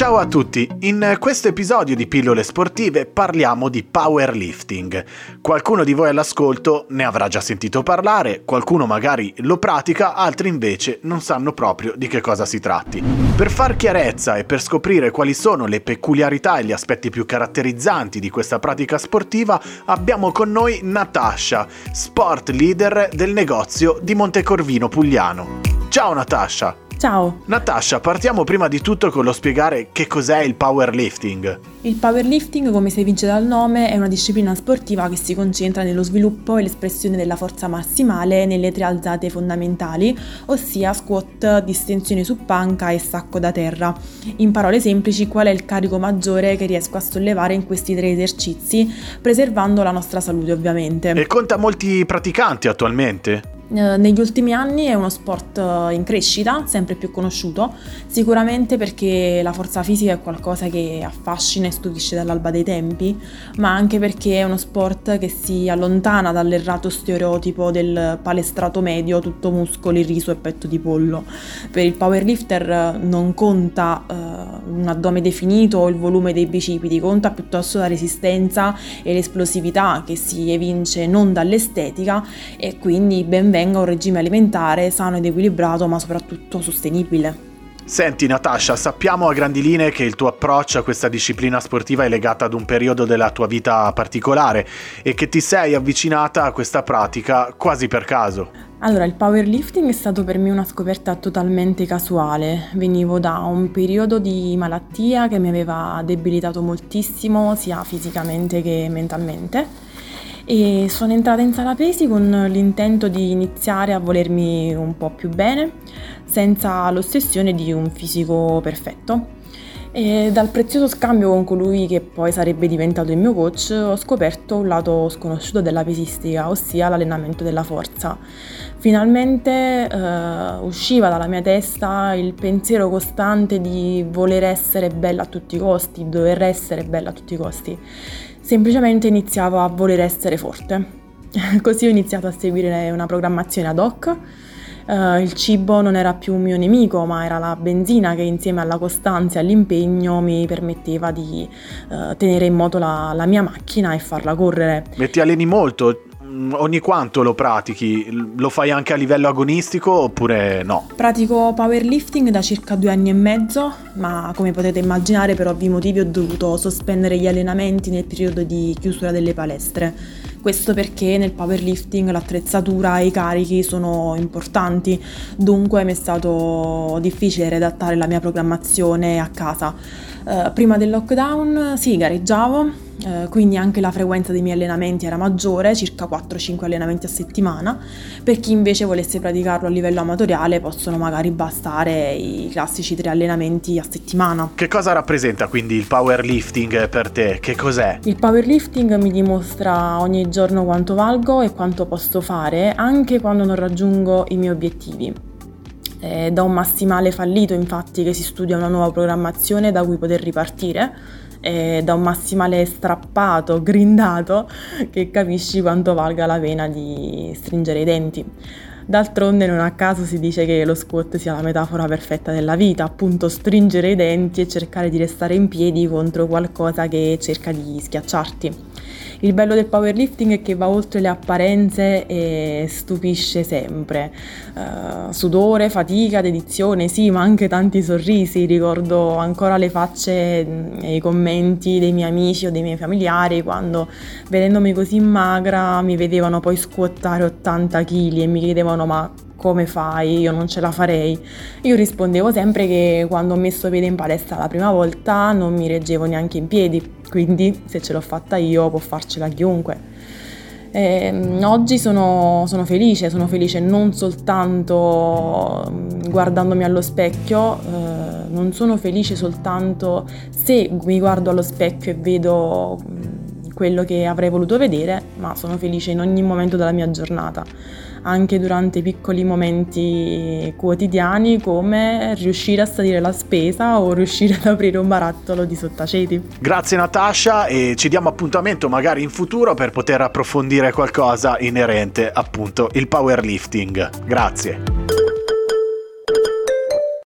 Ciao a tutti, in questo episodio di Pillole Sportive parliamo di powerlifting. Qualcuno di voi all'ascolto ne avrà già sentito parlare, qualcuno magari lo pratica, altri invece non sanno proprio di che cosa si tratti. Per far chiarezza e per scoprire quali sono le peculiarità e gli aspetti più caratterizzanti di questa pratica sportiva, abbiamo con noi Natasha, sport leader del negozio di Montecorvino Pugliano. Ciao Natasha! Ciao! Natasha, partiamo prima di tutto con lo spiegare che cos'è il powerlifting. Il powerlifting, come si evince dal nome, è una disciplina sportiva che si concentra nello sviluppo e l'espressione della forza massimale nelle tre alzate fondamentali, ossia squat, distensione su panca e sacco da terra. In parole semplici, qual è il carico maggiore che riesco a sollevare in questi tre esercizi, preservando la nostra salute ovviamente. E conta molti praticanti attualmente? Eh, negli ultimi anni è uno sport eh, in crescita, sempre più conosciuto, sicuramente perché la forza fisica è qualcosa che affascina e stupisce dall'alba dei tempi, ma anche perché è uno sport che si allontana dall'errato stereotipo del palestrato medio, tutto muscoli, riso e petto di pollo. Per il powerlifter eh, non conta uh, un addome definito o il volume dei bicipiti, conta piuttosto la resistenza e l'esplosività che si evince non dall'estetica e quindi ben venga un regime alimentare sano ed equilibrato ma soprattutto sostenibile. Senti Natasha, sappiamo a grandi linee che il tuo approccio a questa disciplina sportiva è legato ad un periodo della tua vita particolare e che ti sei avvicinata a questa pratica quasi per caso. Allora, il powerlifting è stato per me una scoperta totalmente casuale. Venivo da un periodo di malattia che mi aveva debilitato moltissimo, sia fisicamente che mentalmente e sono entrata in sala pesi con l'intento di iniziare a volermi un po' più bene, senza l'ossessione di un fisico perfetto. E dal prezioso scambio con colui che poi sarebbe diventato il mio coach ho scoperto un lato sconosciuto della pesistica, ossia l'allenamento della forza. Finalmente eh, usciva dalla mia testa il pensiero costante di voler essere bella a tutti i costi, dover essere bella a tutti i costi semplicemente iniziavo a voler essere forte. Così ho iniziato a seguire una programmazione ad hoc. Uh, il cibo non era più un mio nemico, ma era la benzina che insieme alla costanza e all'impegno mi permetteva di uh, tenere in moto la, la, mia macchina e farla correre. E ti alleni molto? Mm, ogni quanto lo pratichi? Lo fai anche a livello agonistico oppure no? Pratico powerlifting da circa due anni e mezzo, ma come potete immaginare per ovvi motivi ho dovuto sospendere gli allenamenti nel periodo di chiusura delle palestre. Questo perché nel powerlifting l'attrezzatura e i carichi sono importanti, dunque mi è stato difficile redattare la mia programmazione a casa. Uh, prima del lockdown sì, gareggiavo, eh, quindi anche la frequenza dei miei allenamenti era maggiore, circa 4-5 allenamenti a settimana. Per chi invece volesse praticarlo a livello amatoriale possono magari bastare i classici 3 allenamenti a settimana. Che cosa rappresenta quindi il powerlifting per te? Che cos'è? Il powerlifting mi dimostra ogni giorno quanto valgo e quanto posso fare anche quando non raggiungo i miei obiettivi. È da un massimale fallito infatti che si studia una nuova programmazione da cui poter ripartire eh, da un massimale strappato, grindato, che capisci quanto valga la pena di stringere i denti. D'altronde non a caso si dice che lo squat sia la metafora perfetta della vita, appunto stringere i denti e cercare di restare in piedi contro qualcosa che cerca di schiacciarti. Il bello del powerlifting è che va oltre le apparenze e stupisce sempre. Uh, sudore, fatica, dedizione, sì, ma anche tanti sorrisi. Ricordo ancora le facce e i commenti dei miei amici o dei miei familiari quando vedendomi così magra mi vedevano poi scuottare 80 kg e mi chiedevano ma come fai? Io non ce la farei. Io rispondevo sempre che quando ho messo piede in palestra la prima volta non mi reggevo neanche in piedi, quindi se ce l'ho fatta io può farcela chiunque. Eh, oggi sono, sono, felice, sono felice non soltanto mm, guardandomi allo specchio, eh, non sono felice soltanto se mi guardo allo specchio e vedo mm, quello che avrei voluto vedere, ma sono felice in ogni momento della mia giornata anche durante i piccoli momenti quotidiani come riuscire a salire la spesa o riuscire ad aprire un barattolo di sottaceti. Grazie Natasha e ci diamo appuntamento magari in futuro per poter approfondire qualcosa inerente appunto il powerlifting. Grazie.